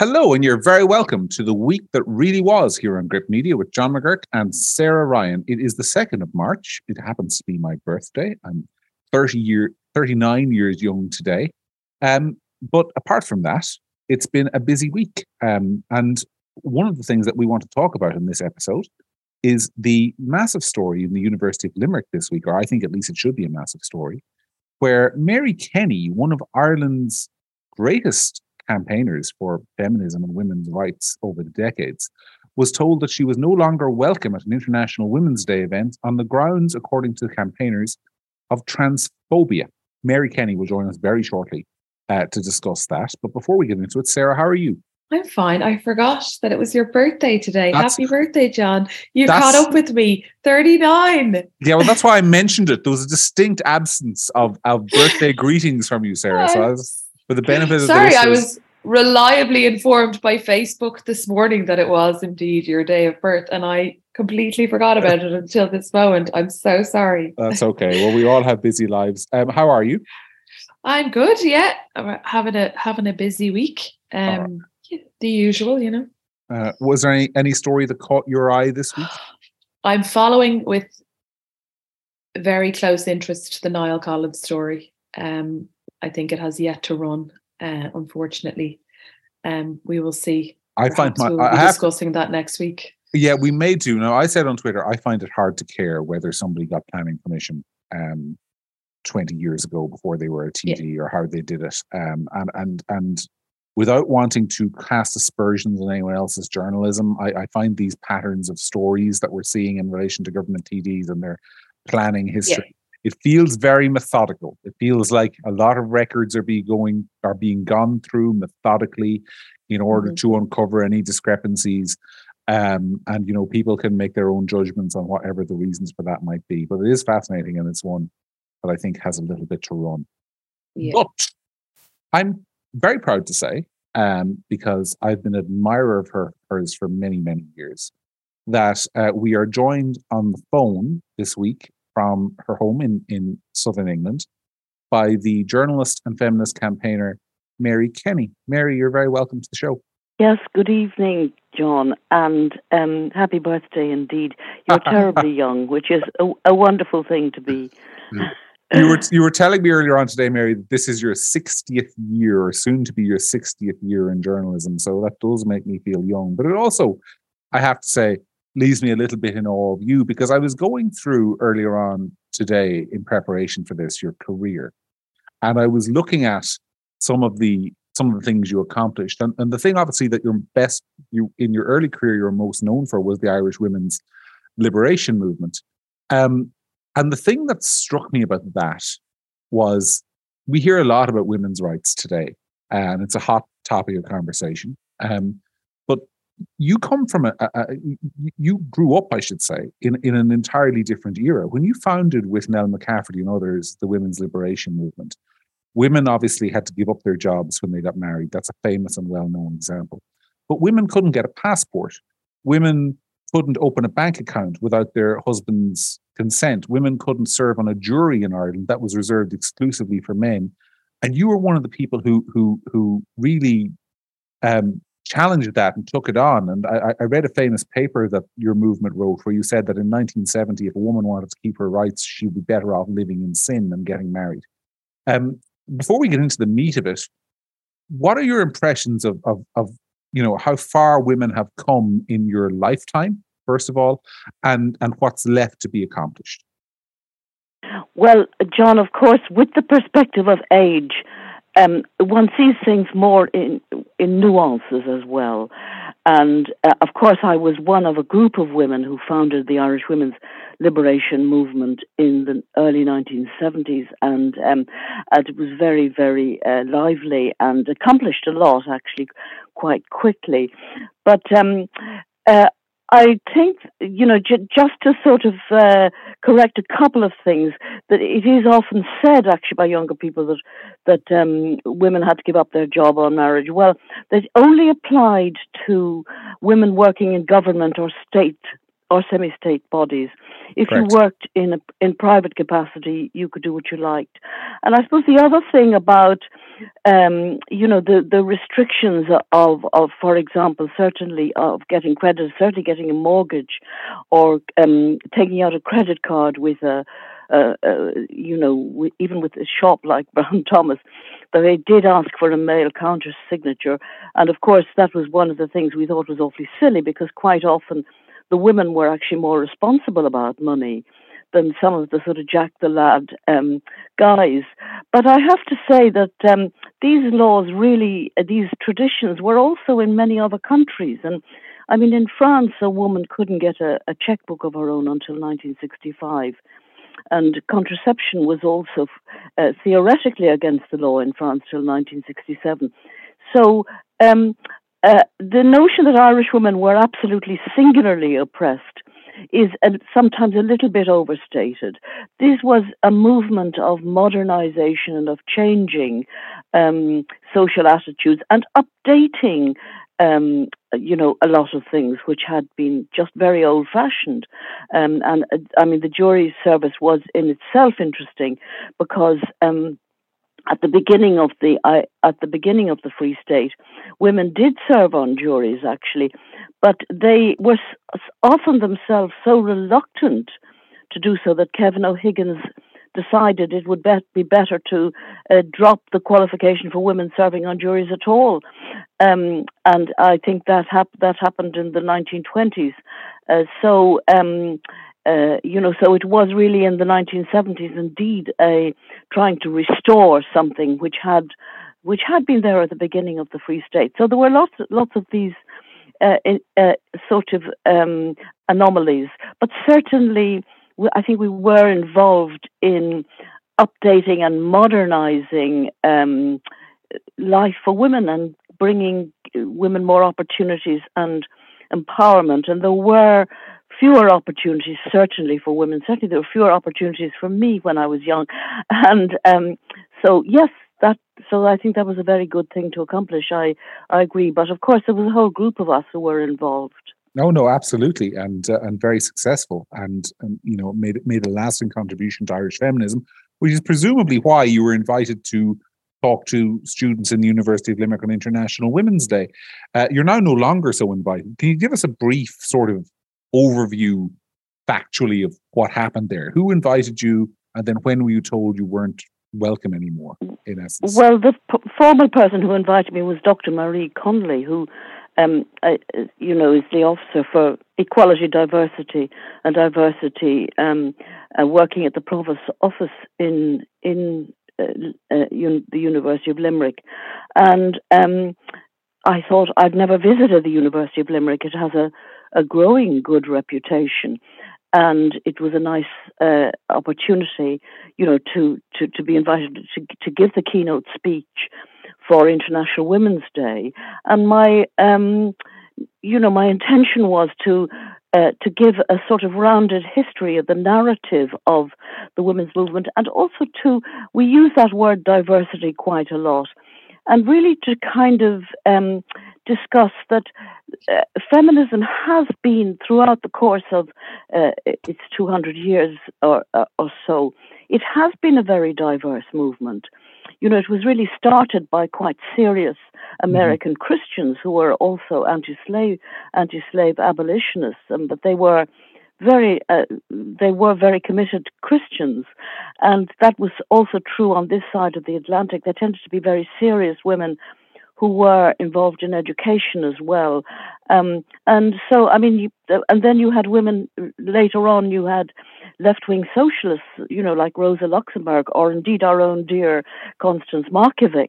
Hello, and you're very welcome to the week that really was here on Gript Media with John McGuirk and Sarah Ryan. It is the 2nd of March. It happens to be my birthday. I'm 30 year, 39 years young today. Um, but apart from that, it's been a busy week. Um, and one of the things that we want to talk about in this episode is the massive story in the University of Limerick this week, or I think at least it should be a massive story, where Mary Kenny, one of Ireland's greatest campaigners for feminism and women's rights over the decades, was told that she was no longer welcome at an International Women's Day event on the grounds, according to the campaigners, of transphobia. Mary Kenny will join us very shortly uh, to discuss that. But before we get into it, Sarah, how are you? I'm fine. I forgot that it was your birthday today. That's, Happy birthday, John. You caught up with me. 39. Yeah, well, that's why I mentioned it. There was a distinct absence of, of birthday greetings from you, Sarah. So I was for the benefit of Sorry, I was reliably informed by Facebook this morning that it was indeed your day of birth, and I completely forgot about it until this moment. I'm so sorry. That's okay. Well, we all have busy lives. Um, how are you? I'm good. Yeah, I'm having a having a busy week. Um, right. the usual, you know. Uh, was there any any story that caught your eye this week? I'm following with very close interest the Niall Collins story. Um, I think it has yet to run. Uh, unfortunately, um, we will see. I find my, we'll I discussing that next week. Yeah, we may do. Now, I said on Twitter, I find it hard to care whether somebody got planning permission um, 20 years ago before they were a TD yeah. or how they did it. Um, and and and without wanting to cast aspersions on anyone else's journalism, I, I, find these patterns of stories that we're seeing in relation to government TDs and their planning history it feels very methodical. It feels like a lot of records are being going are being gone through methodically in order mm-hmm. to uncover any discrepancies. Um, and you know, people can make their own judgments on whatever the reasons for that might be. But it is fascinating, and it's one that I think has a little bit to run. Yeah. But I'm very proud to say, um, because I've been an admirer of her hers for many, many years, that uh, we are joined on the phone this week from her home in, in southern England by the journalist and feminist campaigner Mary Kenny. Mary, you're very welcome to the show. Yes, good evening, John, and um, happy birthday indeed. You're terribly young, which is a, a wonderful thing to be. you were you were telling me earlier on today, Mary, that this is your 60th year, or soon to be your 60th year in journalism. So that does make me feel young. But it also, I have to say, leaves me a little bit in awe of you because I was going through earlier on today in preparation for this your career, and I was looking at some of the some of the things you accomplished, and, and the thing obviously that you're best you in your early career you're most known for was the Irish women's liberation movement. Um, and the thing that struck me about that was we hear a lot about women's rights today, and it's a hot topic of conversation. Um, you come from a, a, a, you grew up, I should say, in, in an entirely different era. When you founded with Nell McCafferty and others the women's liberation movement, women obviously had to give up their jobs when they got married. That's a famous and well-known example. But women couldn't get a passport. Women couldn't open a bank account without their husband's consent. Women couldn't serve on a jury in Ireland. That was reserved exclusively for men. And you were one of the people who who who really um, challenged that and took it on. And I, I, read a famous paper that your movement wrote where you said that in 1970, if a woman wanted to keep her rights, she would be better off living in sin than getting married. Um, before we get into the meat of it, what are your impressions of, of, of you know how far women have come in your lifetime, first of all, and and what's left to be accomplished? Well, John, of course, with the perspective of age, um, one sees things more in in nuances as well. And uh, of course, I was one of a group of women who founded the Irish Women's Liberation Movement in the early 1970s, and, um, and it was very, very uh, lively and accomplished a lot actually quite quickly. But um, uh, I think, you know, j- just to sort of uh, correct a couple of things, that it is often said actually by younger people that that um, women had to give up their job on marriage. Well, that only applied to women working in government or state or semi-state bodies. If Correct. you worked in a, in private capacity, you could do what you liked. And I suppose the other thing about um, you know the the restrictions of of for example certainly of getting credit, certainly getting a mortgage, or um, taking out a credit card with a uh, uh, you know, even with a shop like Brown Thomas, that they did ask for a male counter signature. And of course, that was one of the things we thought was awfully silly because quite often the women were actually more responsible about money than some of the sort of Jack the Lad um, guys. But I have to say that um, these laws really, uh, these traditions were also in many other countries. And I mean, in France, a woman couldn't get a, a checkbook of her own until 1965 and contraception was also uh, theoretically against the law in France till 1967. So um, uh, the notion that Irish women were absolutely singularly oppressed is a, sometimes a little bit overstated. This was a movement of modernization and of changing um, social attitudes and updating um, you know, a lot of things which had been just very old fashioned. Um, and uh, I mean, the jury service was in itself interesting because. At the beginning of the uh, at the beginning of the Free State, women did serve on juries actually, but they were often themselves so reluctant to do so that Kevin O'Higgins decided it would be better to uh, drop the qualification for women serving on juries at all. Um, and I think that, hap- that happened in the 1920s. Uh, so, um, uh, you know, so it was really in the 1970s, indeed, a trying to restore something which had, which had been there at the beginning of the Free State. So there were lots, lots of these uh, uh, sort of um, anomalies, but certainly I think we were involved in updating and modernizing um, life for women and bringing women more opportunities and empowerment. And there were fewer opportunities, certainly for women. Certainly, there were fewer opportunities for me when I was young. And um, so, yes, that. So I think that was a very good thing to accomplish. I I agree. But of course, there was a whole group of us who were involved. No, no, absolutely, and uh, and very successful, and, and you know made made a lasting contribution to Irish feminism, which is presumably why you were invited to talk to students in the University of Limerick on International Women's Day. Uh, you're now no longer so invited. Can you give us a brief sort of overview, factually, of what happened there? Who invited you, and then when were you told you weren't welcome anymore? In essence, well, the p- formal person who invited me was Dr. Marie Conley, who um, uh, you know, is the officer for equality, diversity, and diversity, um, uh, working at the provost office in in uh, uh un- the University of Limerick, and um, I thought I'd never visited the University of Limerick. It has a, a growing good reputation, and it was a nice uh, opportunity, you know, to, to, to be invited to, to give the keynote speech for International Women's Day, and my um, you know my intention was to uh, to give a sort of rounded history of the narrative of the women's movement, and also to we use that word diversity quite a lot, and really to kind of um, discuss that uh, feminism has been throughout the course of uh, its 200 years or, uh, or so, it has been a very diverse movement you know, it was really started by quite serious. American mm-hmm. Christians who were also anti-slave, anti-slave abolitionists, um, but they were very, uh, they were very committed Christians, and that was also true on this side of the Atlantic. They tended to be very serious women who were involved in education as well. Um, and so, I mean, you, and then you had women later on, you had left wing socialists, you know, like Rosa Luxemburg, or indeed our own dear Constance Markievicz.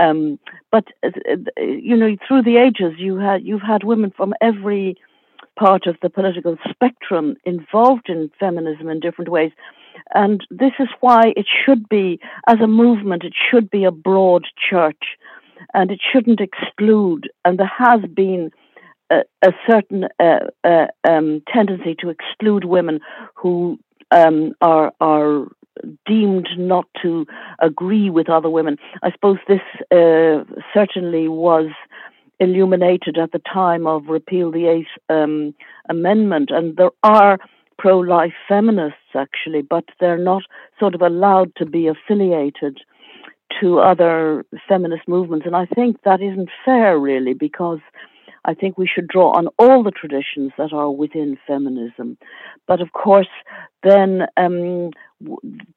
Um, but, uh, you know, through the ages, you had, you've had women from every part of the political spectrum involved in feminism in different ways. And this is why it should be, as a movement, it should be a broad church and it shouldn't exclude. And there has been a, a certain uh, uh, um, tendency to exclude women who um, are are deemed not to agree with other women. I suppose this uh, certainly was illuminated at the time of repeal the Eighth um, Amendment, and there are pro life feminists, actually, but they're not sort of allowed to be affiliated to other feminist movements. And I think that isn't fair, really, because I think we should draw on all the traditions that are within feminism. But of course, then um,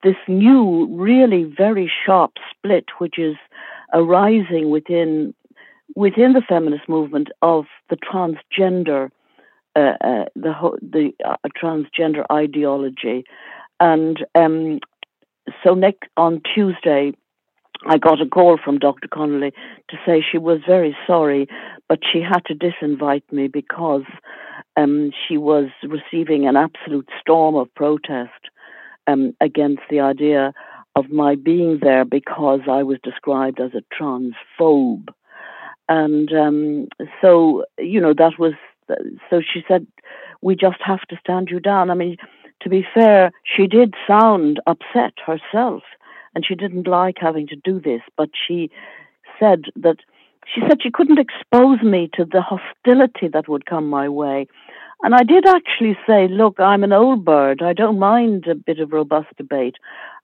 this new, really very sharp split, which is arising within within the feminist movement of the transgender, uh, uh, the the uh, transgender ideology, and um, so next on Tuesday, I got a call from Dr. Connolly to say she was very sorry, but she had to disinvite me because um, she was receiving an absolute storm of protest um, against the idea of my being there because I was described as a transphobe. And um, so, you know, that was, so she said, we just have to stand you down. I mean, to be fair, she did sound upset herself and she didn't like having to do this, but she said that she said she couldn't expose me to the hostility that would come my way. And I did actually say, look, I'm an old bird. I don't mind a bit of robust debate.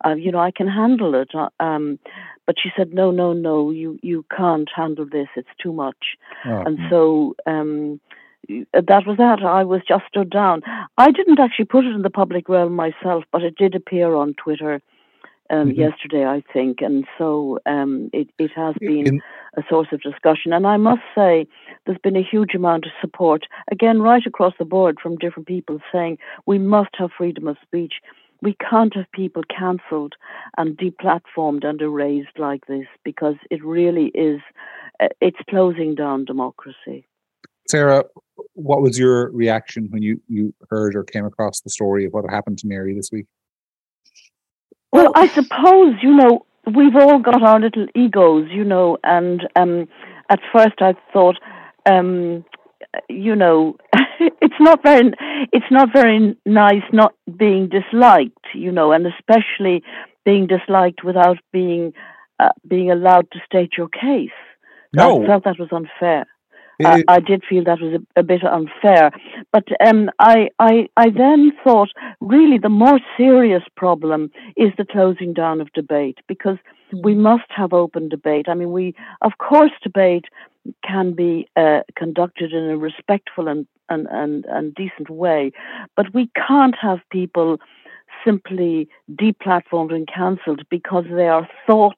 Uh, you know, I can handle it. Uh, um, but she said, no, no, no, you, you can't handle this. It's too much. Oh. And so um, that was that. I was just stood down. I didn't actually put it in the public realm myself, but it did appear on Twitter um, mm-hmm. yesterday, I think, and so um, it it has been In- a source of discussion. And I must say, there's been a huge amount of support again right across the board from different people saying we must have freedom of speech. We can't have people cancelled and deplatformed and erased like this because it really is uh, it's closing down democracy. Sarah, what was your reaction when you you heard or came across the story of what happened to Mary this week? Well, I suppose, you know, we've all got our little egos, you know, and um, at first I thought, um, you know, it's not very, it's not very nice not being disliked, you know, and especially being disliked without being uh, being allowed to state your case. No. I felt that was unfair. I, I, did feel that was a, a bit unfair, but um, I, I, I then thought really the more serious problem is the closing down of debate because we must have open debate. I mean, we of course debate can be uh, conducted in a respectful and, and, and, and decent way, but we can't have people simply deplatformed and cancelled because they are thought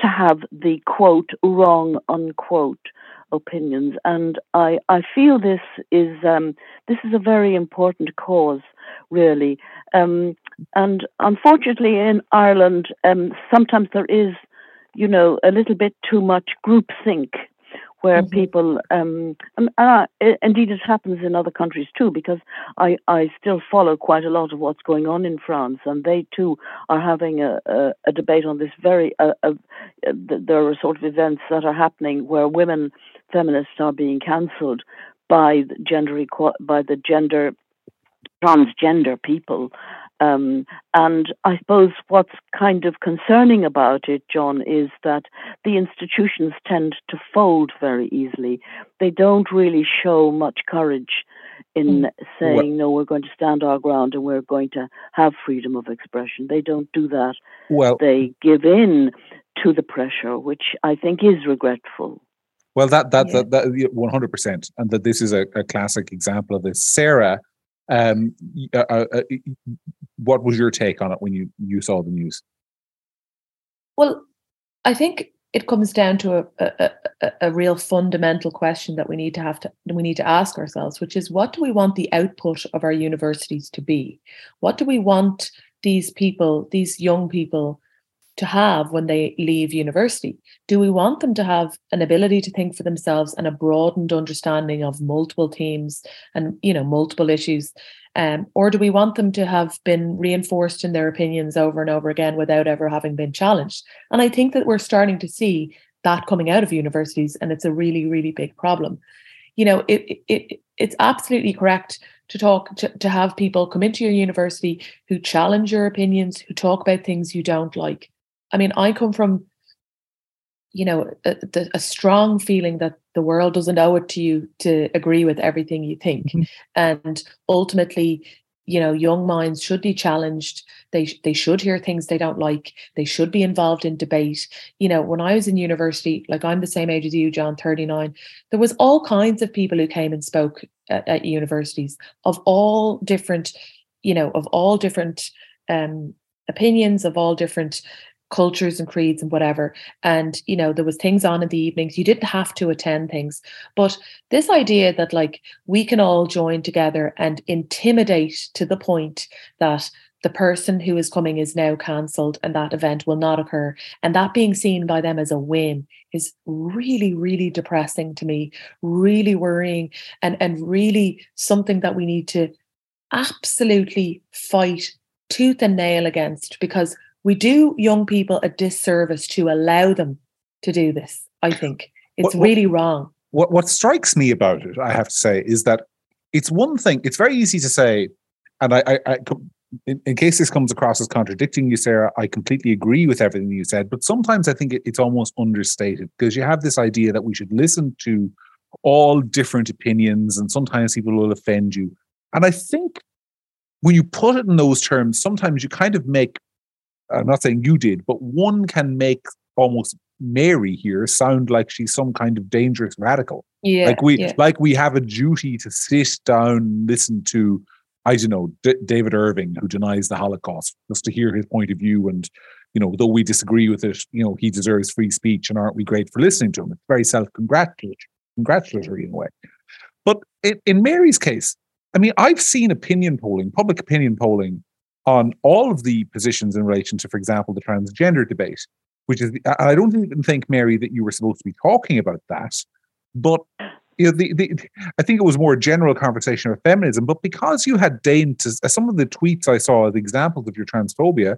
to have the quote wrong unquote opinions. And I, I feel this is um, this is a very important cause, really. Um, and unfortunately, in Ireland, um, sometimes there is, you know, a little bit too much groupthink where mm-hmm. people, um, and, and I, indeed it happens in other countries too, because I, I still follow quite a lot of what's going on in France, and they too are having a, a, a debate on this very, uh, uh, there are sort of events that are happening where women feminists are being cancelled by the gender equal, by the gender transgender people um, and I suppose what's kind of concerning about it, John, is that the institutions tend to fold very easily. They don't really show much courage in mm. saying, well, no, we're going to stand our ground and we're going to have freedom of expression. They don't do that. Well, they give in to the pressure, which I think is regretful. Well, that that yeah. that one hundred percent, and that this is a, a classic example of this. Sarah, um, uh, uh, uh what was your take on it when you you saw the news? Well, I think it comes down to a, a, a, a, real fundamental question that we need to have to we need to ask ourselves, which is what do we want the output of our universities to be? What do we want these people, these young people, to have when they leave university? Do we want them to have an ability to think for themselves and a broadened understanding of multiple themes and you know multiple issues? Um, or do we want them to have been reinforced in their opinions over and over again without ever having been challenged? And I think that we're starting to see that coming out of universities, and it's a really, really big problem. You know, it, it it's absolutely correct to talk to, to have people come into your university who challenge your opinions, who talk about things you don't like. I mean, I come from, you know, a, a, strong feeling that the world doesn't owe it to you to agree with everything you think. Mm-hmm. And ultimately, you know young minds should be challenged they they should hear things they don't like they should be involved in debate you know when i was in university like i'm the same age as you john 39 there was all kinds of people who came and spoke at, at universities of all different you know of all different um opinions of all different cultures and creeds and whatever. And you know there was things on in the evenings. You didn't have to attend things. But this idea that like we can all join together and intimidate to the point that the person who is coming is now cancelled and that event will not occur. And that being seen by them as a win is really really depressing to me really worrying and and really something that we need to absolutely fight tooth and nail against because we do young people a disservice to allow them to do this. I think it's what, really wrong. What what strikes me about it, I have to say, is that it's one thing. It's very easy to say, and I, I, I in, in, case this comes across as contradicting you, Sarah, I completely agree with everything you said. But sometimes I think it, it's almost understated because you have this idea that we should listen to all different opinions, and sometimes people will offend you. And I think when you put it in those terms, sometimes you kind of make I'm not saying you did, but one can make almost Mary here sound like she's some kind of dangerous radical. Yeah, like we yeah. like we have a duty to sit down, listen to, I don't know, D- David Irving, who denies the Holocaust, just to hear his point of view. And you know, though we disagree with it, you know, he deserves free speech, and aren't we great for listening to him? It's very self-congratulatory, in a way. But in, in Mary's case, I mean, I've seen opinion polling, public opinion polling on all of the positions in relation to, for example, the transgender debate, which is, I don't even think, Mary, that you were supposed to be talking about that. But you know, the, the, I think it was more a general conversation of feminism. But because you had deigned to, uh, some of the tweets I saw as examples of your transphobia,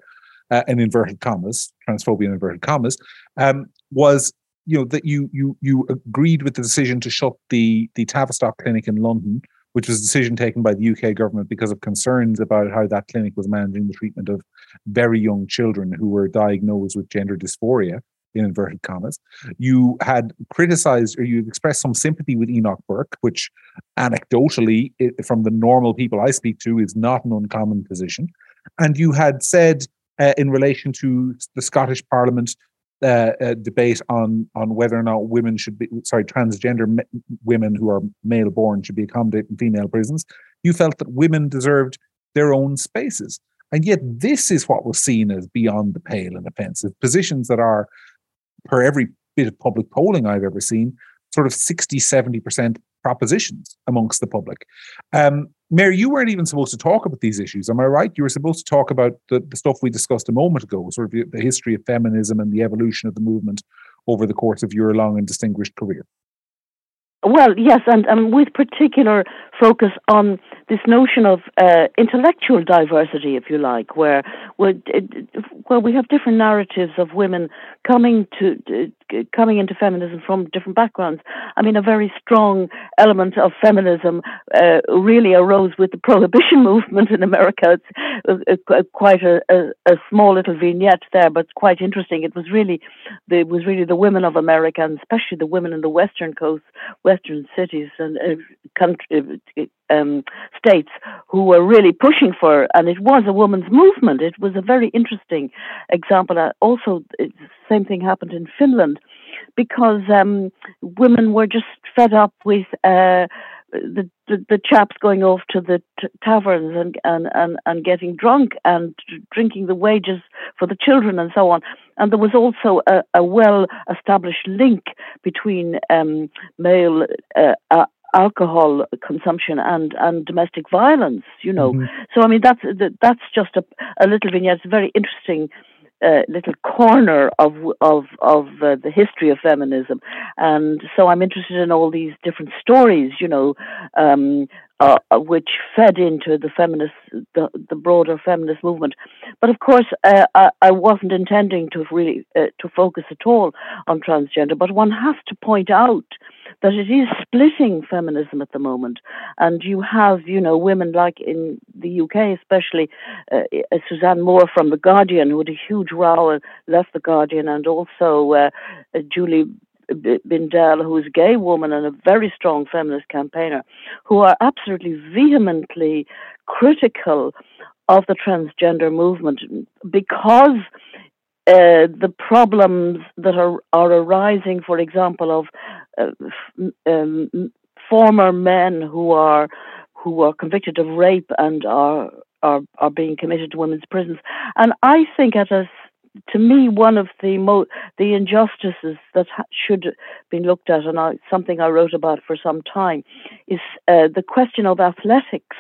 uh, in inverted commas, transphobia in inverted commas, um, was you know that you you you agreed with the decision to shut the the Tavistock clinic in London which was a decision taken by the UK government because of concerns about how that clinic was managing the treatment of very young children who were diagnosed with gender dysphoria, in inverted commas. You had criticized or you expressed some sympathy with Enoch Burke, which anecdotally, from the normal people I speak to, is not an uncommon position. And you had said, uh, in relation to the Scottish Parliament uh, uh, debate on on whether or not women should be sorry transgender me- women who are male born should be accommodated in female prisons. You felt that women deserved their own spaces, and yet this is what was seen as beyond the pale and offensive positions that are, per every bit of public polling I've ever seen, sort of 60, 70 percent propositions amongst the public. Um, you weren't even supposed to talk about these issues. Am I right? You were supposed to talk about the, the stuff we discussed a moment ago, sort of the, the history of feminism and the evolution of the movement over the course of your long and distinguished career. Well, yes, and um, with particular focus on this notion of uh, intellectual diversity, if you like, where where, we have different narratives of women coming to uh, coming into feminism from different backgrounds. I mean, a very strong element of feminism uh, really arose with the prohibition movement in America. It's uh, quite a, a, a, small little vignette there, but quite interesting. It was really it was really the women of America, and especially the women in the western coast, western cities and uh, country, um, states who were really pushing for, and it was a women's movement. It was a very interesting example. Uh, also, the same thing happened in Finland because um, women were just fed up with. Uh, the, the, the chaps going off to the t- taverns and, and, and, and getting drunk and drinking the wages for the children and so on. And there was also a, a well established link between um, male uh, uh, alcohol consumption and, and domestic violence, you know. Mm-hmm. So, I mean, that's, that's just a, a little vignette. It's very interesting uh, little corner of of of uh, the history of feminism, and so I'm interested in all these different stories, you know, um, uh, uh, which fed into the feminist, the, the broader feminist movement. But of course, uh, I, I, wasn't intending to really uh, to focus at all on transgender. But one has to point out that it is splitting feminism at the moment, and you have, you know, women like in the UK, especially uh, uh, Suzanne Moore from the Guardian, who had a huge row and left the Guardian, and also Julie Bindel, who is a gay woman and a very strong feminist campaigner, who are absolutely vehemently critical of the transgender movement because uh, the problems that are, are arising, for example, of uh, um, former men who are who are convicted of rape and are are, are being committed to women's prisons. And I think at a to me, one of the mo- the injustices that ha- should be looked at, and I, something I wrote about for some time, is uh, the question of athletics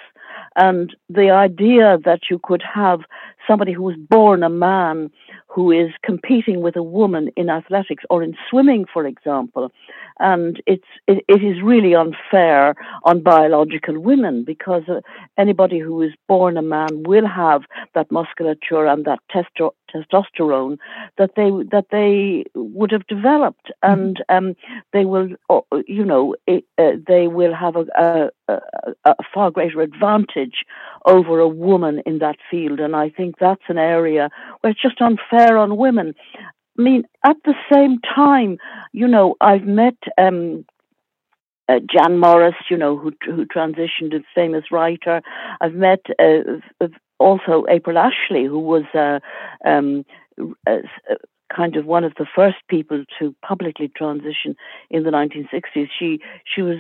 and the idea that you could have somebody who was born a man who is competing with a woman in athletics or in swimming, for example. And it's, it, it is really unfair on biological women because uh, anybody who is born a man will have that musculature and that testo- testosterone that they that they would have developed, mm-hmm. and um, they will, uh, you know, it, uh, they will have a, a, a, a far greater advantage over a woman in that field. And I think that's an area where it's just unfair on women. I mean, at the same time, you know, I've met um, uh, Jan Morris, you know, who who transitioned as famous writer. I've met uh, also April Ashley, who was uh, um, uh, kind of one of the first people to publicly transition in the 1960s. She she was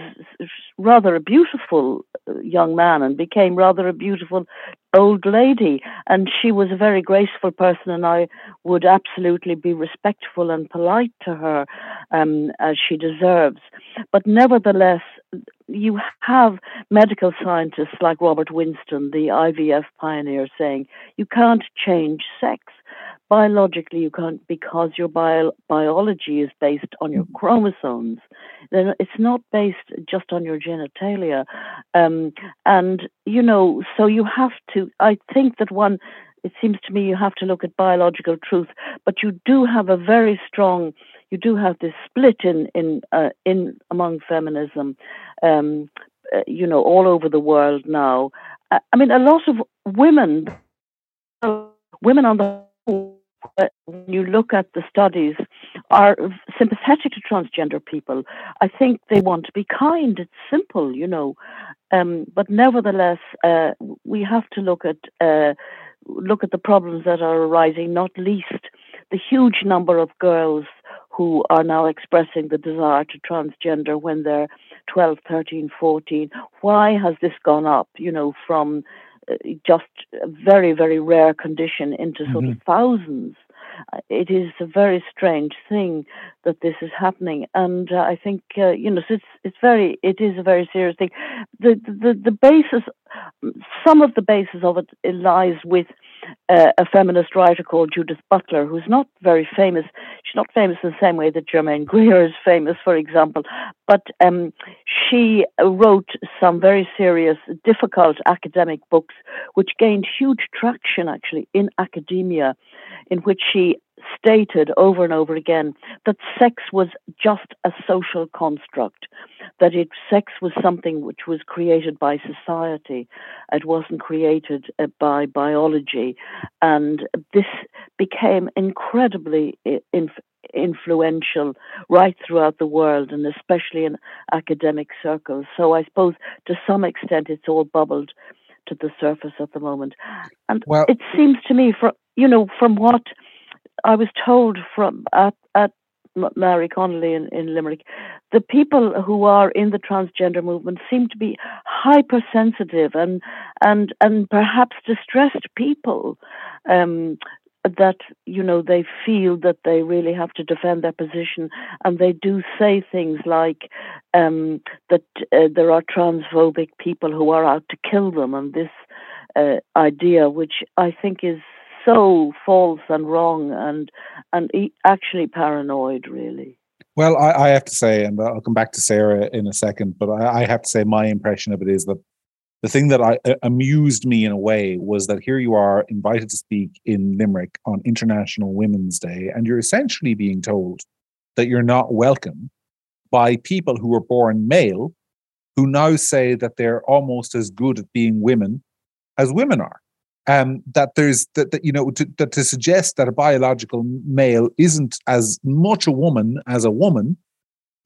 rather a beautiful uh, young man and became rather a beautiful old lady. And she was a very graceful person, and I would absolutely be respectful and polite to her um, as she deserves. But nevertheless, you have medical scientists like Robert Winston, the IVF pioneer, saying you can't change sex biologically you can't because your bio, biology is based on your mm-hmm. chromosomes then it's not based just on your genitalia um, and you know so you have to i think that one it seems to me you have to look at biological truth but you do have a very strong you do have this split in in uh, in among feminism um, uh, you know all over the world now uh, i mean a lot of women women on the when you look at the studies, are sympathetic to transgender people. I think they want to be kind. It's simple, you know. Um, but nevertheless, uh, we have to look at uh, look at the problems that are arising. Not least the huge number of girls who are now expressing the desire to transgender when they're 12, 13, 14. Why has this gone up? You know, from just a very, very rare condition into sort mm-hmm. of thousands. Uh, it is a very strange thing that this is happening, and uh, I think uh, you know it's it's very it is a very serious thing. The the the basis, some of the basis of it, it lies with uh, a feminist writer called Judith Butler, who's not very famous. She's not famous in the same way that Germaine Greer is famous, for example, but um, she wrote some very serious, difficult academic books, which gained huge traction actually in academia, in which she stated over and over again that sex was just a social construct, that it, sex was something which was created by society, it wasn't created uh, by biology, and this became incredibly inf- influential right throughout the world and especially in academic circles. So I suppose to some extent it's all bubbled to the surface at the moment. And well, it seems to me, from you know, from what I was told from at, at Mary Connolly in, in Limerick, the people who are in the transgender movement seem to be hypersensitive and and and perhaps distressed people. Um, that you know they feel that they really have to defend their position, and they do say things like um, that uh, there are transphobic people who are out to kill them, and this uh, idea, which I think is so false and wrong and and actually paranoid, really. Well, I, I, have to say, and I'll come back to Sarah in a second, but I, I have to say my impression of it is that the thing that I, uh, amused me in a way was that here you are invited to speak in Limerick on International Women's Day, and you're essentially being told that you're not welcome by people who were born male who now say that they're almost as good at being women as women are um, that there's that, that you know to, that to suggest that a biological male isn't as much a woman as a woman,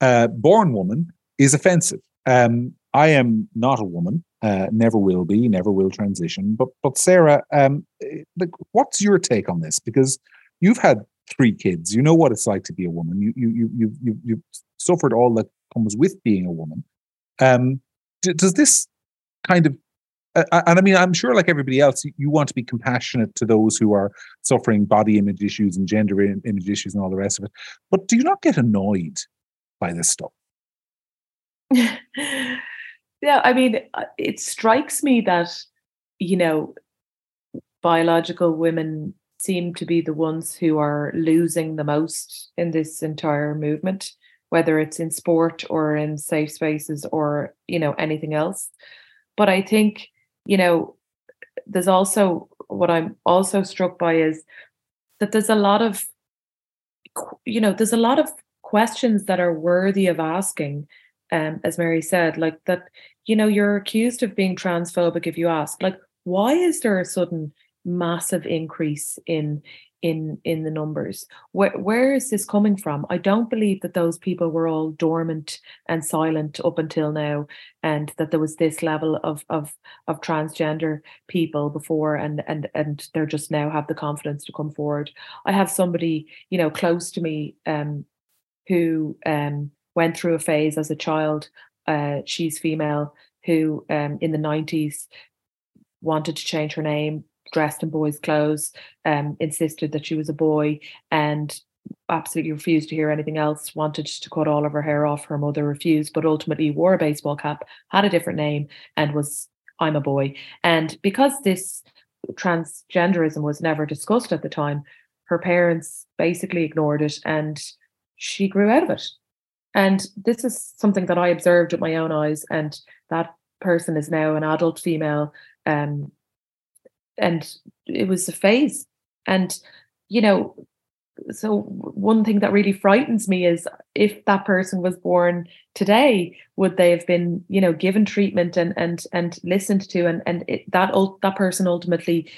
uh, born woman, is offensive. Um, I am not a woman, uh, never will be, never will transition. But but Sarah, um, like, what's your take on this? Because you've had three kids, you know what it's like to be a woman. You you you you you you've suffered all that comes with being a woman. Um, d- does this kind of and I mean, I'm sure, like everybody else, you, you, want to be compassionate to those who are suffering body image issues and gender image issues and all the rest of it. But do you not get annoyed by this stuff? yeah, I mean, uh, it strikes me that, you know, biological women seem to be the ones who are losing the most in this entire movement, whether it's in sport or in safe spaces or, you know, anything else. But I think, you know, there's also what I'm also struck by is that there's a lot of, you know, there's a lot of questions that are worthy of asking um, as Mary said, like that, you know, you're accused of being transphobic if you ask, like, why is there a sudden massive increase in in in the numbers where where is this coming from i don't believe that those people were all dormant and silent up until now and that there was this level of of of transgender people before and and and they're just now have the confidence to come forward i have somebody you know close to me um who um went through a phase as a child. Uh, she's female who, um, in the 90s, wanted to change her name, dressed in boys' clothes, um, insisted that she was a boy, and absolutely refused to hear anything else, wanted to cut all of her hair off. Her mother refused, but ultimately wore a baseball cap, had a different name, and was, I'm a boy. And because this transgenderism was never discussed at the time, her parents basically ignored it and she grew out of it. And this is something that I observed with my own eyes, and that person is now an adult female. Um, and it was a phase. And, you know, so one thing that really frightens me is if that person was born today, would they have been, you know, given treatment and and and listened to, and and it, that that person ultimately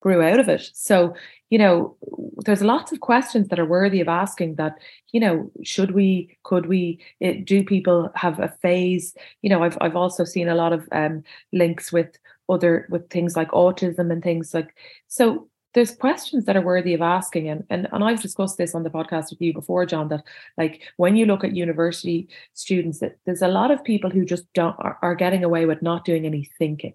grew out of it. So, you know, there's lots of questions that are worthy of asking that, you know, should we, could we, it, do people have a phase? You know, I've, I've also seen a lot of um, links with other, with things like autism and things like, so there's questions that are worthy of asking. And, and and I've discussed this on the podcast with you before John that like when you look at university students that there's a lot of people who just don't are, are getting away with not doing any thinking.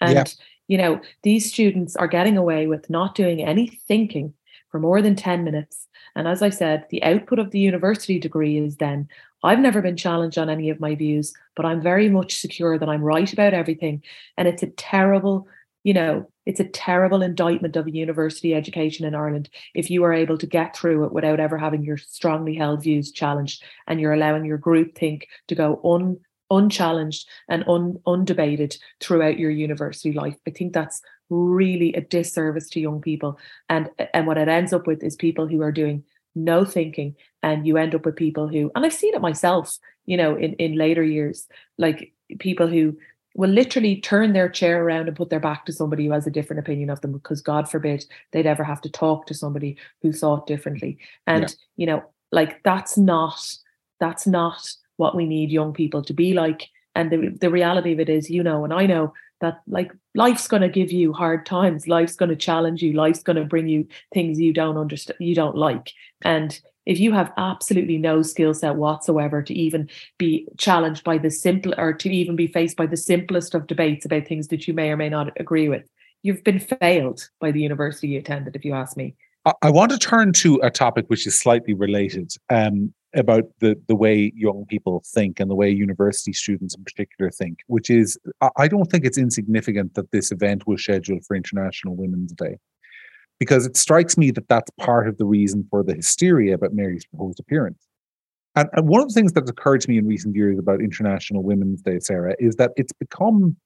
And yeah. you know, these students are getting away with not doing any thinking for more than 10 minutes. And as I said, the output of the university degree is then I've never been challenged on any of my views, but I'm very much secure that I'm right about everything. And it's a terrible, you know, it's a terrible indictment of a university education in Ireland if you are able to get through it without ever having your strongly held views challenged and you're allowing your group think to go un unchallenged and un, undebated throughout your university life. I think that's really a disservice to young people. And and what it ends up with is people who are doing no thinking and you end up with people who and I've seen it myself, you know, in, in later years, like people who will literally turn their chair around and put their back to somebody who has a different opinion of them because God forbid they'd ever have to talk to somebody who thought differently. And yeah. you know, like that's not that's not what we need young people to be like. And the, the reality of it is, you know, and I know that like life's going to give you hard times. Life's going to challenge you. Life's going to bring you things you don't understand, you don't like. And if you have absolutely no skill set whatsoever to even be challenged by the simple or to even be faced by the simplest of debates about things that you may or may not agree with, you've been failed by the university you attended, if you ask me. I want to turn to a topic which is slightly related. Um, about the the way young people think and the way university students in particular think, which is I don't think it's insignificant that this event was scheduled for International Women's Day, because it strikes me that that's part of the reason for the hysteria about Mary's proposed appearance. And, and one of the things that's occurred to me in recent years about International Women's Day, Sarah, is that it's become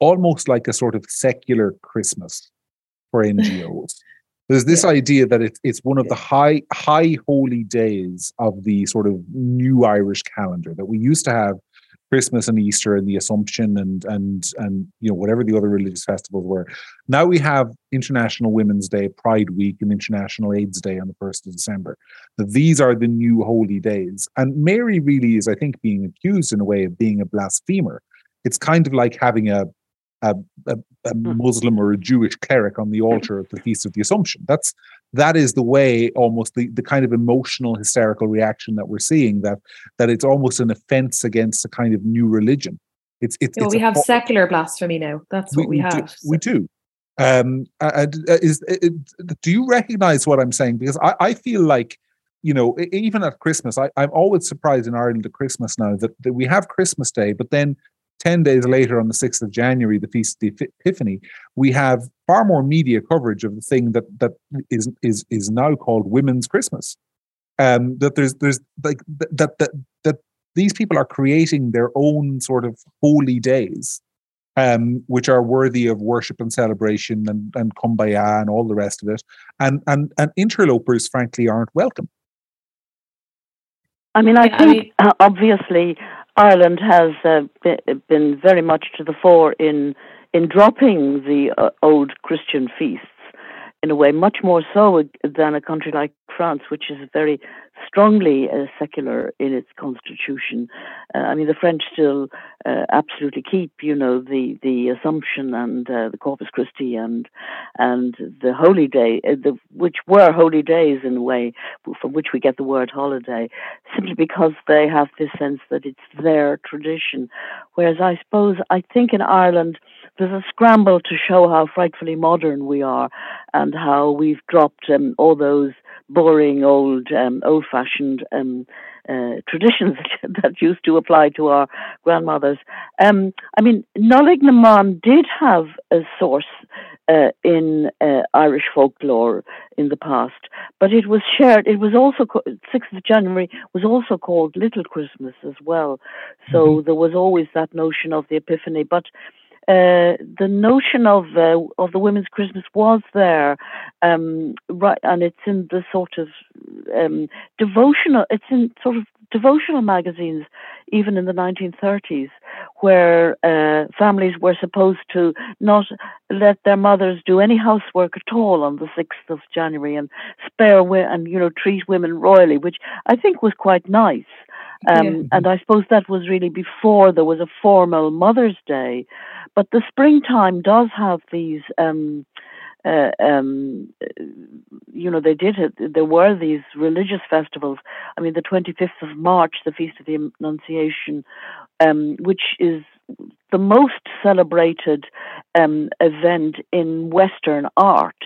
almost like a sort of secular Christmas for NGOs. There's this yeah. idea that it's it's one of yeah. the high high holy days of the sort of new Irish calendar that we used to have Christmas and Easter and the Assumption and and and you know whatever the other religious festivals were. Now we have International Women's Day, Pride Week, and International AIDS Day on the first of December. That these are the new holy days, and Mary really is, I think, being accused in a way of being a blasphemer it's kind of like having a a, a, a Hmm. Muslim or a Jewish cleric on the altar at the Feast of the Assumption. That's that is the way almost the, the kind of emotional hysterical reaction that we're seeing that that it's almost an offense against a kind of new religion. It's it's, You know, it's we have fo- secular blasphemy now. That's what we, do, have. we do. Um, uh, is it, do you recognize what I'm saying? Because I, I feel like you know even at Christmas, I, I'm always surprised in Ireland at Christmas now that, that we have Christmas Day, but then 10 days later on the 6th of January, the Feast of the Epiphany, we have far more media coverage of the thing that that is is is now called Women's Christmas. Um, that there's there's like that that that these people are creating their own sort of holy days, um, which are worthy of worship and celebration and and kumbaya and all the rest of it. And and and interlopers, frankly, aren't welcome. I mean, I think uh, obviously Ireland has uh, been very much to the fore in in dropping the uh, old Christian feasts in a way, much more so than a country like France, which is very strongly uh, secular in its constitution. Uh, I mean, the French still uh, absolutely keep, you know, the the Assumption and uh, the Corpus Christi and and the holy day, uh, the, which were holy days in a way, from which we get the word holiday, simply because they have this sense that it's their tradition. Whereas I suppose I think in Ireland there's a scramble to show how frightfully modern we are and how we've dropped um, all those boring old um, old-fashioned um, uh, traditions that used to apply to our grandmothers. Um, I mean, Nollaig na mBan did have a source uh, in uh, Irish folklore in the past, but it was shared. It was also sixth of January was also called Little Christmas as well. So Mhm. there was always that notion of the Epiphany, but. Uh, the notion of uh, of the women's Christmas was there, um, right, and it's in the sort of um, devotional. It's in sort of devotional magazines, even in the 1930s, where uh, families were supposed to not let their mothers do any housework at all on the 6th of January and spare wi- and you know treat women royally, which I think was quite nice. Um, Yeah. And I suppose that was really before there was a formal Mother's Day. But the springtime does have these. Um, uh, um, you know, they did it. There were these religious festivals. I mean, the 25th of March, the Feast of the Annunciation, um, which is the most celebrated um, event in Western art.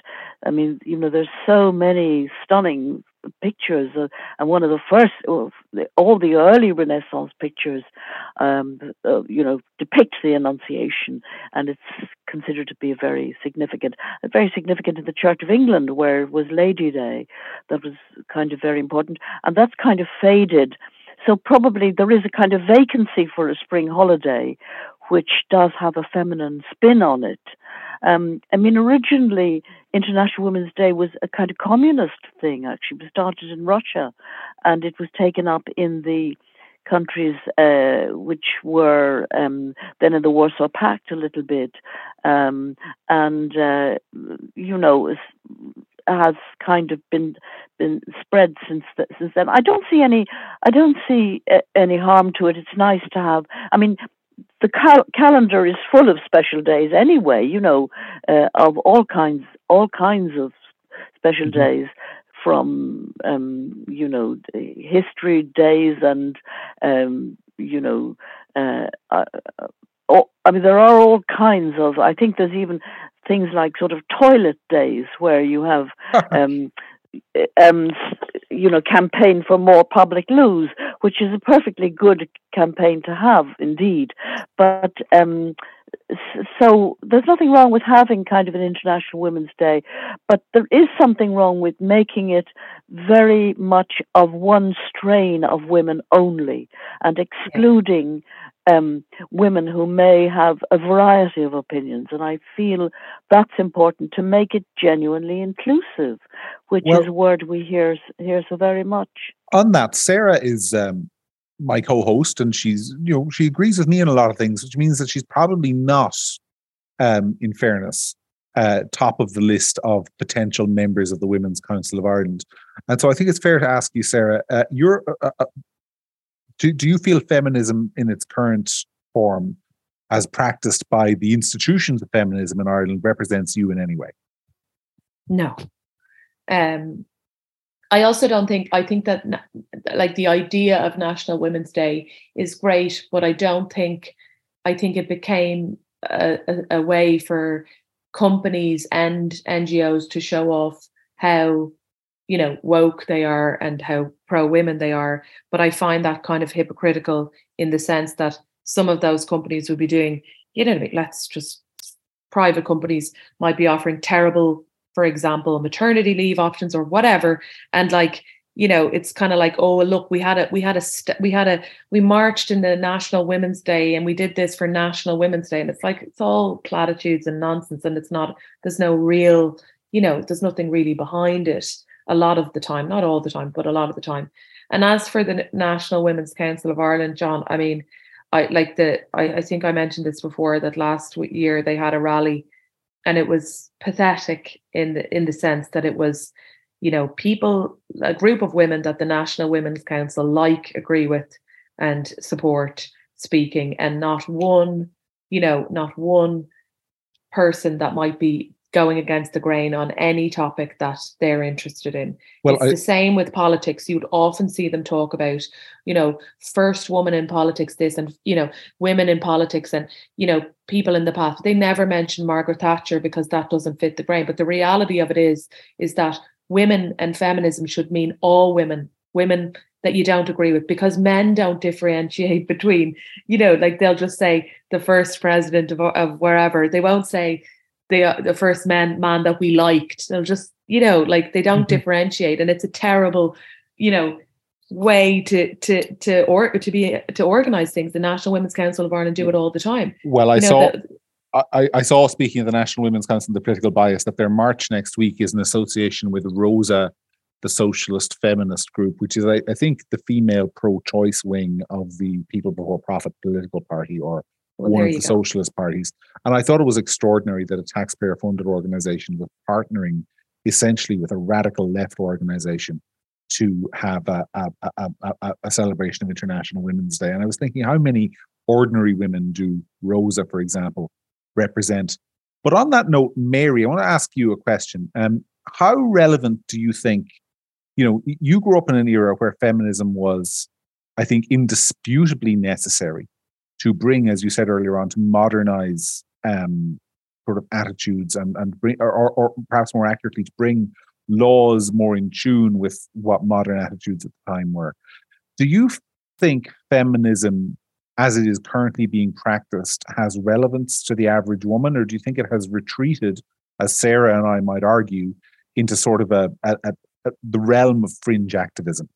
I mean, you know, there's so many stunning pictures, uh, and one of the first, all the early Renaissance pictures, um, uh, you know, depict the Annunciation, and it's considered to be very significant, very significant in the Church of England, where it was Lady Day, that was kind of very important, and that's kind of faded. So probably there is a kind of vacancy for a spring holiday, which does have a feminine spin on it. Um, I mean, originally International Women's Day was a kind of communist thing. Actually, it was started in Russia, and it was taken up in the countries uh, which were um, then in the Warsaw Pact a little bit, um, and uh, you know has kind of been been spread since th- since then. I don't see any I don't see uh, any harm to it. It's nice to have. I mean, the cal- calendar is full of special days anyway. You know, uh, of all kinds, all kinds of special Mhm. days from um, you know history days and um, you know. Uh, uh, oh, I mean, there are all kinds of. I think there's even things like sort of toilet days where you have um, um, you know, campaign for more public loos, which is a perfectly good campaign to have, indeed. But um, so there's nothing wrong with having kind of an International Women's Day, but there is something wrong with making it very much of one strain of women only and excluding um, women who may have a variety of opinions. And I feel that's important to make it genuinely inclusive, which Well- is a word we hear hear so very much. on that, Sarah is um, my co-host, and she's you know she agrees with me in a lot of things, which means that she's probably not, um, in fairness, uh, top of the list of potential members of the Women's Council of Ireland. And so I think it's fair to ask you, Sarah, uh, you're, uh, uh, do do you feel feminism in its current form as practiced by the institutions of feminism in Ireland represents you in any way. No. Um, I also don't think, I think that like the idea of National Women's Day is great, but I don't think, I think it became a, a, a way for companies and NGOs to show off how you know woke they are and how pro women they are. But i find that kind of hypocritical in the sense that some of those companies would be doing you know let's just private companies might be offering terrible for example maternity leave options or whatever and like you know it's kind of like oh look we had a we had a st- we had a we marched in the national women's day and we did this for national women's day and it's like it's all platitudes and nonsense and it's not there's no real you know there's nothing really behind it a lot of the time, not all the time, but a lot of the time. And as for the National Women's Council of Ireland, John, I mean, I like the I, I think I mentioned this before that last year they had a rally and it was pathetic in the in the sense that it was, you know, people a group of women that the National Women's Council like, agree with, and support speaking, and not one, you know, not one person that might be going against the grain on any topic that they're interested in. Well, it's I, the same with politics. You'd often see them talk about, you know, first woman in politics, this and you know, women in politics and you know, people in the past. They never mention Margaret Thatcher because that doesn't fit the grain. But the reality of it is, is that women and feminism should mean all women, women that you don't agree with because men don't differentiate between you know like they'll just say the first president of, of wherever they won't say the the first man man that we liked. They'll just you know like they don't mm-hmm. differentiate, and it's a terrible you know way to to to or to be to organize things. The National Women's Council of Ireland do it all the time. Well, I you know, saw. The, I, I saw speaking of the National Women's Council, the political bias, that their march next week is in association with Rosa, the socialist feminist group, which is, I, I think, the female pro-choice wing of the People Before Profit political party, or well, one of the go. socialist parties. And I thought it was extraordinary that a taxpayer funded organization was partnering essentially with a radical left organization to have a, a, a, a, celebration of International Women's Day. And I was thinking, how many ordinary women do Rosa, for example, represent? But on that note, Mary, I want to ask you a question. Um, how relevant do you think? You know, you grew up in an era where feminism was, I think, indisputably necessary to bring, as you said earlier on, to modernize um, sort of attitudes and and bring, or, or, or perhaps more accurately, to bring laws more in tune with what modern attitudes at the time were. Do you think feminism, as it is currently being practiced, has relevance to the average woman, or do you think it has retreated, as Sarah and I might argue, into sort of a, a, a, a the realm of fringe activism?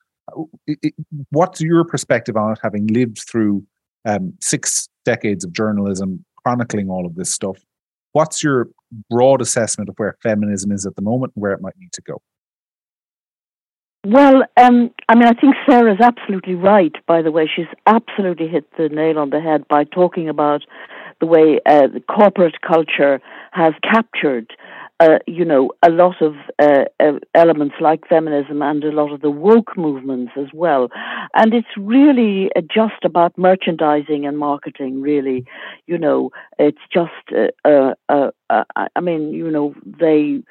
It, what's your perspective on it, having lived through um, six decades of journalism chronicling all of this stuff. What's your broad assessment of where feminism is at the moment and where it might need to go? Well, um, I mean, I think Sarah's absolutely right, by the way. She's absolutely hit the nail on the head by talking about the way uh, the corporate culture has captured uh, you know, a lot of uh, uh, elements like feminism and a lot of the woke movements as well. And it's really uh, just about merchandising and marketing, really. You know, it's just, uh, I mean, you know, they.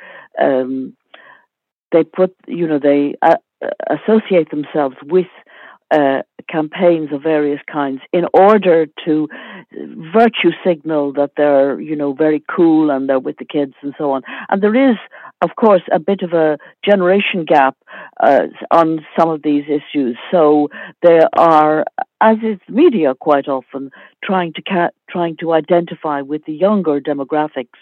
Um, they put, you know, they associate themselves with uh, campaigns of various kinds in order to virtue signal that they're, you know, very cool and they're with the kids and so on. And there is, of course, a bit of a generation gap uh, on some of these issues. So there are, as is media quite often, trying to ca- trying to identify with the younger demographics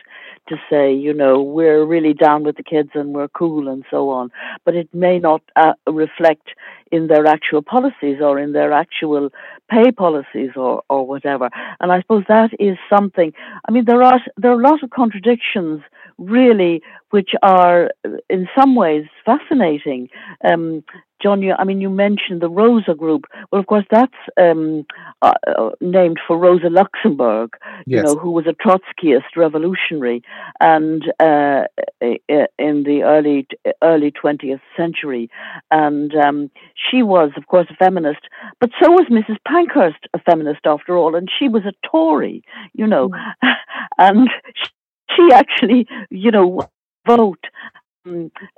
to say, you know, we're really down with the kids and we're cool and so on. But it may not uh, reflect in their actual policies or in their actual pay policies or, or whatever. And I suppose that is something. I mean, there are there are a lot of contradictions really, which are in some ways fascinating. Um, John, you, I mean, you mentioned the Rosa Group. Well, of course, that's um, uh, uh named for Rosa Luxemburg, yes. you know, who was a Trotskyist revolutionary, and uh, in the early early twentieth century, and um, she was, of course, a feminist. But so was Mrs. Pankhurst, a feminist after all, and she was a Tory, you know, mm. and she actually, you know, vote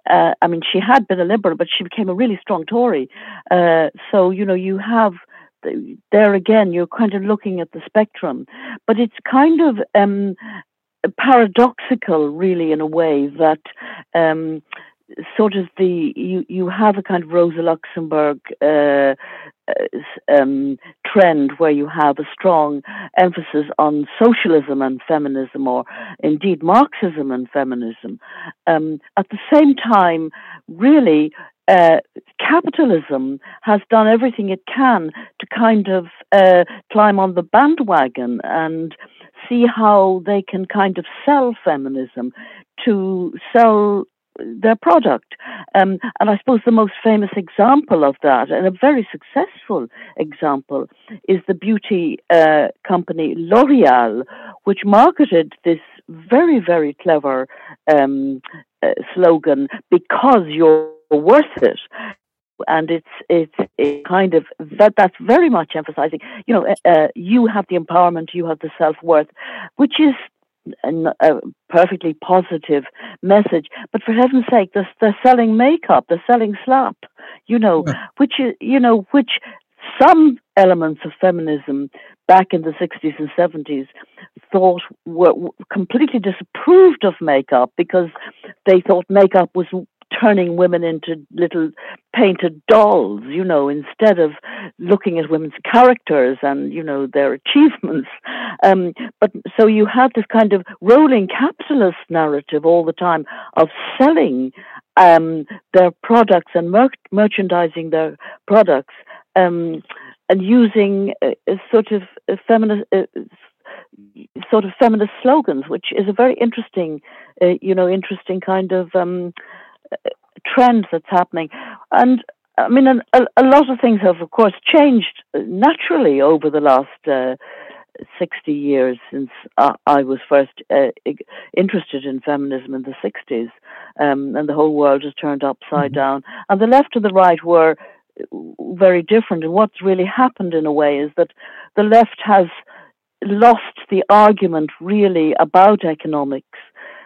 uh, I mean, she had been a liberal, but she became a really strong Tory. Uh, so, you know, you have there again, you're kind of looking at the spectrum, but it's kind of um, paradoxical, really, in a way that um, sort of the you you have a kind of Rosa Luxemburg uh, um, trend where you have a strong emphasis on socialism and feminism, or indeed Marxism and feminism. Um, at the same time, really. Uh, capitalism has done everything it can to kind of uh, climb on the bandwagon and see how they can kind of sell feminism to sell their product. Um, and I suppose the most famous example of that, and a very successful example, is the beauty uh, company L'Oreal, which marketed this very, very clever um, uh, slogan, because you're worth it and it's it's a kind of that that's very much emphasizing you know uh, you have the empowerment you have the self-worth which is a uh, perfectly positive message. But for heaven's sake, they're, they're selling makeup, they're selling slap, you know, yeah. which is, you know, which some elements of feminism back in the 60s and 70s thought were completely disapproved of makeup because they thought makeup was turning women into little painted dolls, you know, instead of looking at women's characters and, you know, their achievements. Um, but so you have this kind of rolling capitalist narrative all the time of selling um, their products and mer- merchandising their products um, and using a, a sort of a feminist. Uh, sort of feminist slogans, which is a very interesting, uh, you know, interesting kind of um, trend that's happening. And I mean, a, a, lot of things have, of course, changed naturally over the last uh, 60 years since I, I was first uh, interested in feminism in the 60s. Um, and the whole world has turned upside mm-hmm. down. And the left and the right were very different. And what's really happened in a way is that the left has lost the argument really about economics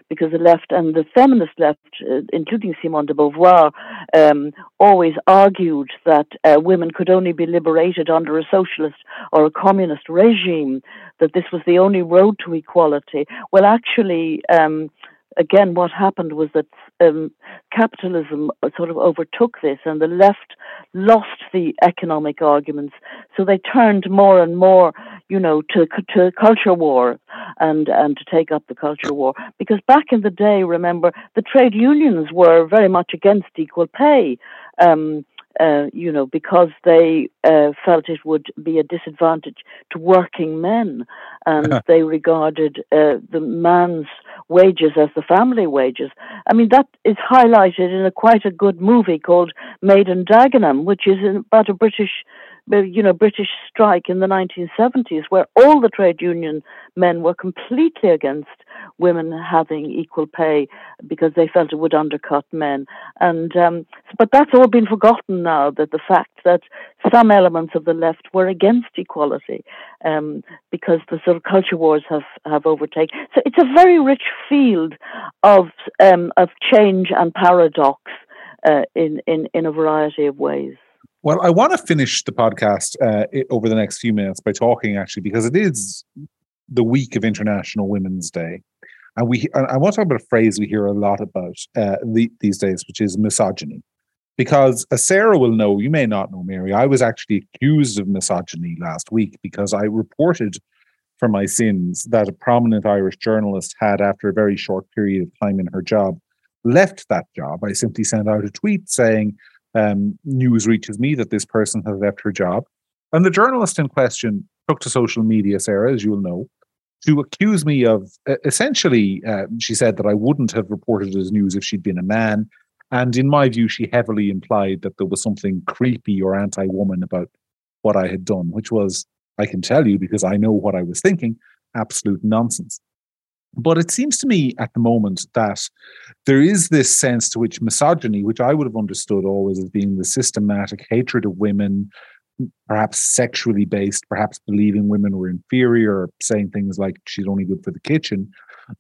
because the left and the feminist left, uh, including Simone de Beauvoir, um, always argued that uh, women could only be liberated under a socialist or a communist regime, that this was the only road to equality. Well, actually, um, again, what happened was that um, capitalism sort of overtook this, and the left lost the economic arguments. So they turned more and more, you know, to to culture war and and to take up the culture war. Because back in the day, remember, the trade unions were very much against equal pay. Um, uh, you know, because they uh, felt it would be a disadvantage to working men, and they regarded uh, the man's wages as the family wages. I mean, that is highlighted in a quite a good movie called Made in Dagenham, which is about a British you know, British strike in the 1970s, where all the trade union men were completely against women having equal pay because they felt it would undercut men. And um, but that's all been forgotten now. That the fact that some elements of the left were against equality um, because the sort of culture wars have have overtaken. So it's a very rich field of um, of change and paradox uh, in in in a variety of ways. Well, I want to finish the podcast uh, over the next few minutes by talking actually because it is the week of International Women's Day, and we I want to talk about a phrase we hear a lot about uh, the, these days, which is misogyny. Because as Sarah will know, you may not know, Mary, I was actually accused of misogyny last week because I reported for my sins that a prominent Irish journalist had, after a very short period of time in her job, left that job. I simply sent out a tweet saying um, news reaches me that this person has left her job. And the journalist in question took to social media, Sarah, as you'll know, to accuse me of uh, essentially, uh, she said that I wouldn't have reported it as news if she'd been a man, And in my view, she heavily implied that there was something creepy or anti woman about what I had done, which was, I can tell you because I know what I was thinking, absolute nonsense. But it seems to me at the moment that there is this sense to which misogyny, which I would have understood always as being the systematic hatred of women, perhaps sexually based, perhaps believing women were inferior, saying things like she's only good for the kitchen.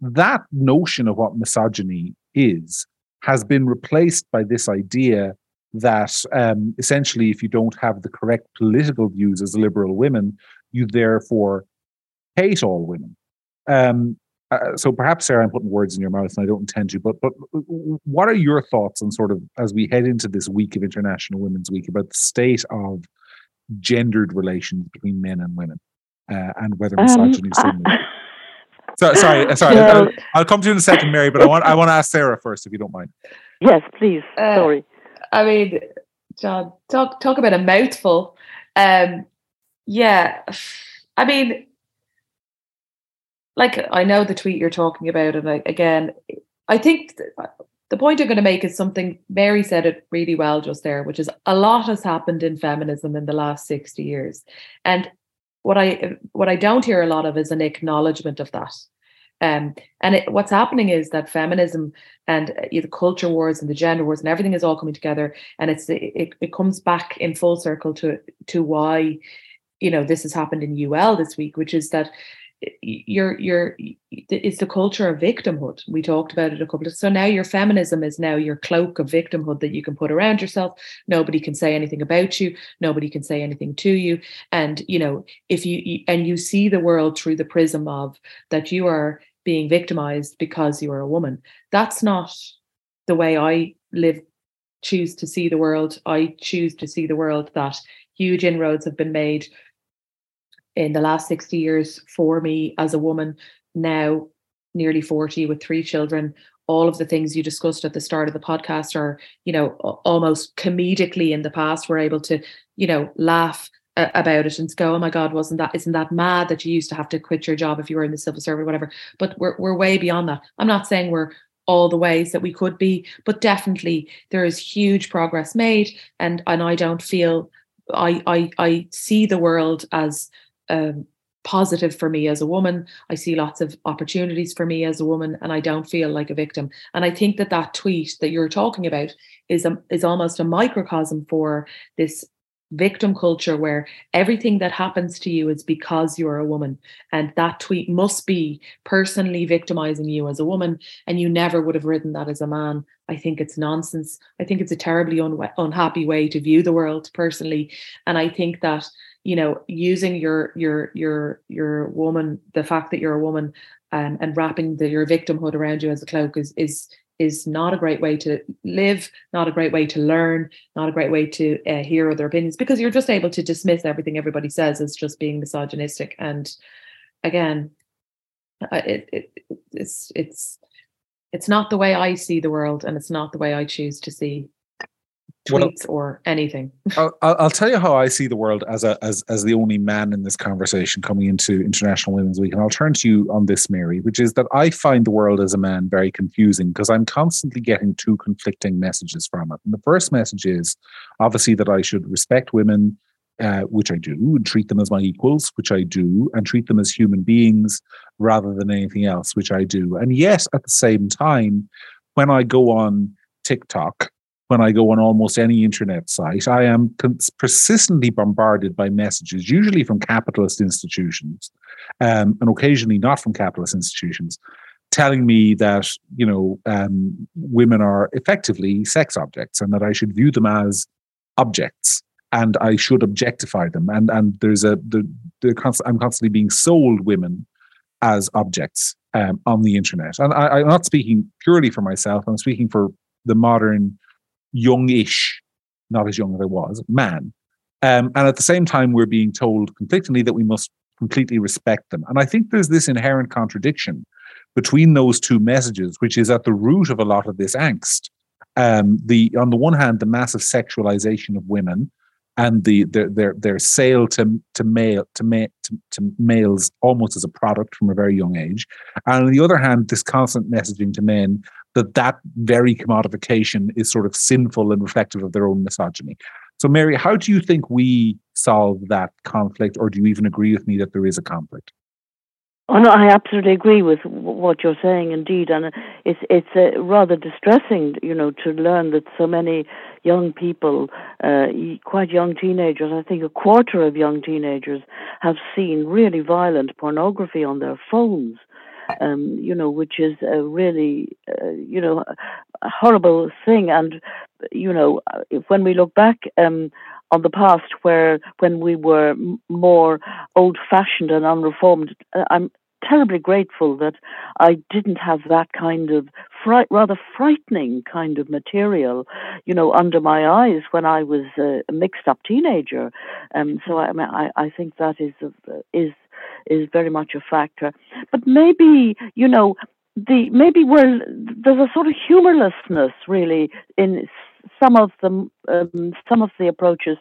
That notion of what misogyny is has been replaced by this idea that um, essentially, if you don't have the correct political views as liberal women, you therefore hate all women. Um, uh, so perhaps Sarah, I'm putting words in your mouth, and I don't intend to. But but what are your thoughts on sort of as we head into this week of International Women's Week about the state of gendered relations between men and women, uh, and whether misogyny um, is so, sorry, uh, sorry. I'll, I'll, come to you in a second, Mary. But I want I want to ask Sarah first, if you don't mind. Yes, please. Uh, sorry. I mean, John, talk talk about a mouthful. Um, yeah, I mean, like I know the tweet you're talking about, and I, again, I think the point I'm going to make is something Mary said it really well just there, which is a lot has happened in feminism in the last sixty years, and what I what I don't hear a lot of is an acknowledgement of that. Um, and it, what's happening is that feminism and uh, the culture wars and the gender wars and everything is all coming together, and it's it, it comes back in full circle to to why you know this has happened in UL this week, which is that you're you're it's the culture of victimhood. We talked about it a couple of so now your feminism is now your cloak of victimhood that you can put around yourself. Nobody can say anything about you. Nobody can say anything to you. And you know if you and you see the world through the prism of that you are being victimized because you are a woman. That's not the way i live choose to see the world. I choose to see the world that huge inroads have been made in the last 60 years for me as a woman, now nearly 40 with three children. All of the things you discussed at the start of the podcast are, you know, almost comedically in the past, we're able to, you know, laugh about it and go, oh my God, wasn't that, isn't that mad that you used to have to quit your job if you were in the civil service or whatever? But we're, we're way beyond that. I'm not saying we're all the ways that we could be, but definitely there is huge progress made. And, and I don't feel, I, I, I see the world as um, positive for me as a woman. I see lots of opportunities for me as a woman, and I don't feel like a victim. And I think that that tweet that you're talking about is a, is almost a microcosm for this victim culture where everything that happens to you is because you're a woman and that tweet must be personally victimizing you as a woman and you never would have written that as a man i think it's nonsense i think it's a terribly un- unhappy way to view the world personally and i think that you know using your your your your woman the fact that you're a woman um, and wrapping the, your victimhood around you as a cloak is is is not a great way to live not a great way to learn not a great way to uh, hear other opinions because you're just able to dismiss everything everybody says as just being misogynistic. And again it, it it's it's it's not the way i see the world and it's not the way i choose to see tweets or anything. I'll, I'll, tell you how I see the world as a as as the only man in this conversation coming into International Women's Week, and I'll turn to you on this, Mary, which is that I find the world as a man very confusing because I'm constantly getting two conflicting messages from it. And the first message is obviously that I should respect women. Uh, which I do, and treat them as my equals, which I do, and treat them as human beings rather than anything else, which I do. And yet, at the same time, when I go on TikTok when I go on almost any internet site, I am persistently bombarded by messages, usually from capitalist institutions, um, and occasionally not from capitalist institutions, telling me that you know um, women are effectively sex objects and that I should view them as objects and I should objectify them. And and there's a the, the const- I'm constantly being sold women as objects um, on the internet. And I, I'm not speaking purely for myself. I'm speaking for the modern youngish, not as young as I was, man. Um, and at the same time, we're being told conflictingly that we must completely respect them. And I think there's this inherent contradiction between those two messages, which is at the root of a lot of this angst. Um, the on the one hand, the massive sexualization of women and the their their, their sale to to male to, ma- to, to males almost as a product from a very young age, and on the other hand, this constant messaging to men that that very commodification is sort of sinful and reflective of their own misogyny. So, Mary, how do you think we solve that conflict, or do you even agree with me that there is a conflict? Oh no, I absolutely agree with what you're saying. Indeed, and it's it's uh, rather distressing, you know, to learn that so many young people, uh, quite young teenagers, I think a quarter of young teenagers have seen really violent pornography on their phones. Um, you know, which is a really, uh, you know, a horrible thing. And you know, when we look back. Um, on the past where when we were more old fashioned and unreformed. Uh, I'm terribly grateful that I didn't have that kind of fright, rather frightening kind of material, you know, under my eyes when I was a mixed up teenager. Um, so I, I, I think that is is is very much a factor. But maybe you know the maybe we're there's a sort of humorlessness really in some of the um, some of the approaches.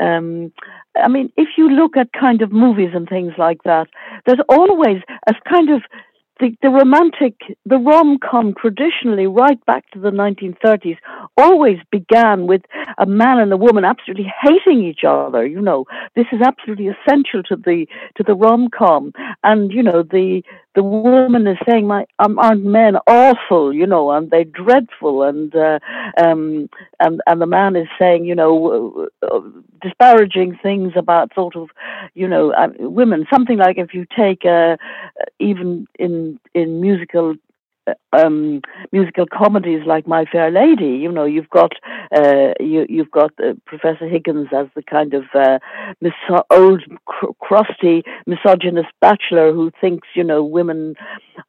Um, I mean, if you look at kind of movies and things like that, there's always a kind of the, the romantic, the rom com traditionally, right back to the 1930s, always began with a man and a woman absolutely hating each other. You know, this is absolutely essential to the to the rom com, and you know the the woman is saying, "My um, aren't men awful?" You know, and they're dreadful, and uh, um, and and the man is saying, you know, uh, disparaging things about sort of, you know, uh, women. Something like if you take uh, even in in musical um, musical comedies like My Fair Lady. You know, you've got uh, you, you've got uh, Professor Higgins as the kind of uh, miso- old cr- crusty misogynist bachelor who thinks you know women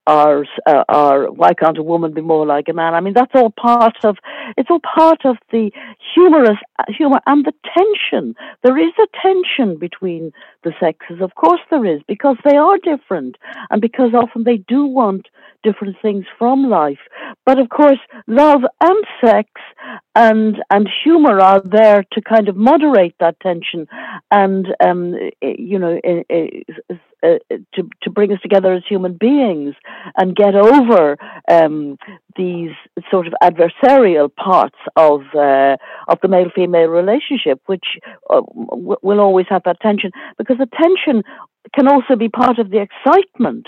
are uh, are why can't a woman be more like a man? I mean, that's all part of it's all part of the humorous humor and the tension. There is a tension between the sexes, of course there is, because they are different and because often they do want different things from life. But of course, love and sex and and humor are there to kind of moderate that tension and um, you know uh, to to bring us together as human beings and get over um, these sort of adversarial parts of uh, of the male female relationship, which uh, will always have that tension because the tension can also be part of the excitement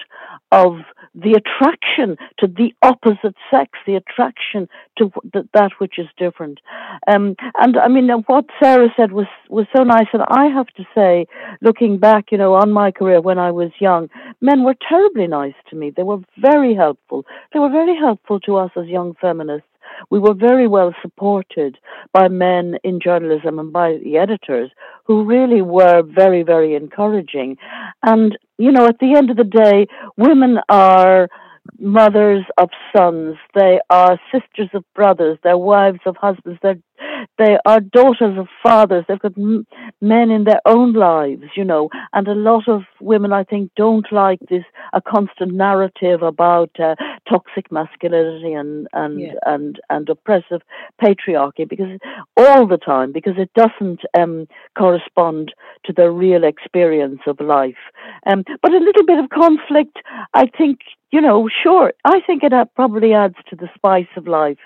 of the attraction to the opposite sex, the attraction to that which is different. Um, and I mean, what Sarah said was was so nice. And I have to say, looking back, you know, on my career when I was young, men were terribly nice to me. They were very helpful. They were very helpful to us as young feminists we were very well supported by men in journalism and by the editors who really were very, very encouraging. And, you know, at the end of the day, women are mothers of sons, they are sisters of brothers, they're wives of husbands, they're they are daughters of fathers. They've got m- men in their own lives, you know. And a lot of women, I think, don't like this a constant narrative about uh, toxic masculinity and and yeah. and and oppressive patriarchy because all the time because it doesn't um, correspond to the real experience of life. Um, but a little bit of conflict, I think, you know, sure, I think it probably adds to the spice of life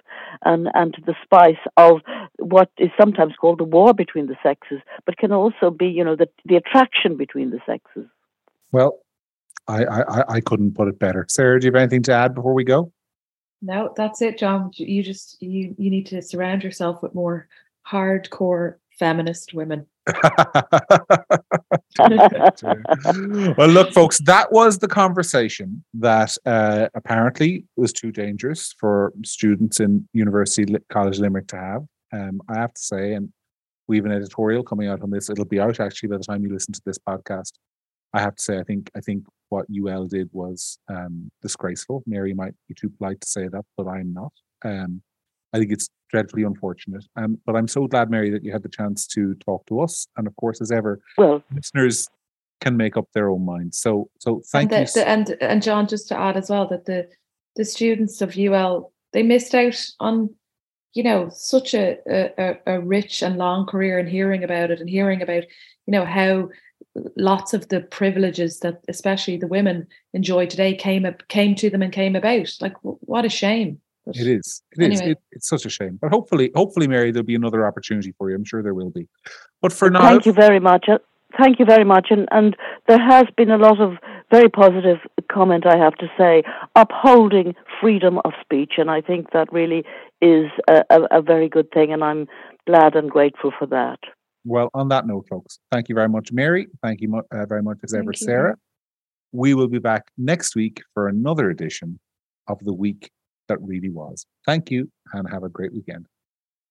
and, and to the spice of what is sometimes called the war between the sexes, but can also be, you know, the, the attraction between the sexes. Well, I, I, I couldn't put it better. Sarah, do you have anything to add before we go? No, that's it, John. You just you you need to surround yourself with more hardcore feminist women. well, look, folks, that was the conversation that uh, apparently was too dangerous for students in University College Limerick to have. Um, I have to say, and we have an editorial coming out on this. It'll be out actually by the time you listen to this podcast. I have to say, I think I think what UL did was um, disgraceful. Mary might be too polite to say that, but I'm not. Um, I think it's dreadfully unfortunate. Um, but I'm so glad, Mary, that you had the chance to talk to us. And of course, as ever, well, listeners can make up their own minds. So, so thank and the, you. The, and and John, just to add as well that the the students of UL they missed out on you know such a, a, a rich and long career and hearing about it and hearing about you know how lots of the privileges that especially the women enjoy today came came to them and came about like what a shame But It is. It is. Anyway. It, it's such a shame. But hopefully, hopefully, Mary, there'll be another opportunity for you. I'm sure there will be. But for now, Thank you very much. Uh, Thank you very much. And, and there has been a lot of very positive comment, I have to say, upholding freedom of speech. And I think that really is a, a, a very good thing. And I'm glad and grateful for that. Well, on that note, folks, thank you very much, Mary. Thank you uh, very much as ever, you. Sarah. We will be back next week for another edition of the week that really was. Thank you and have a great weekend.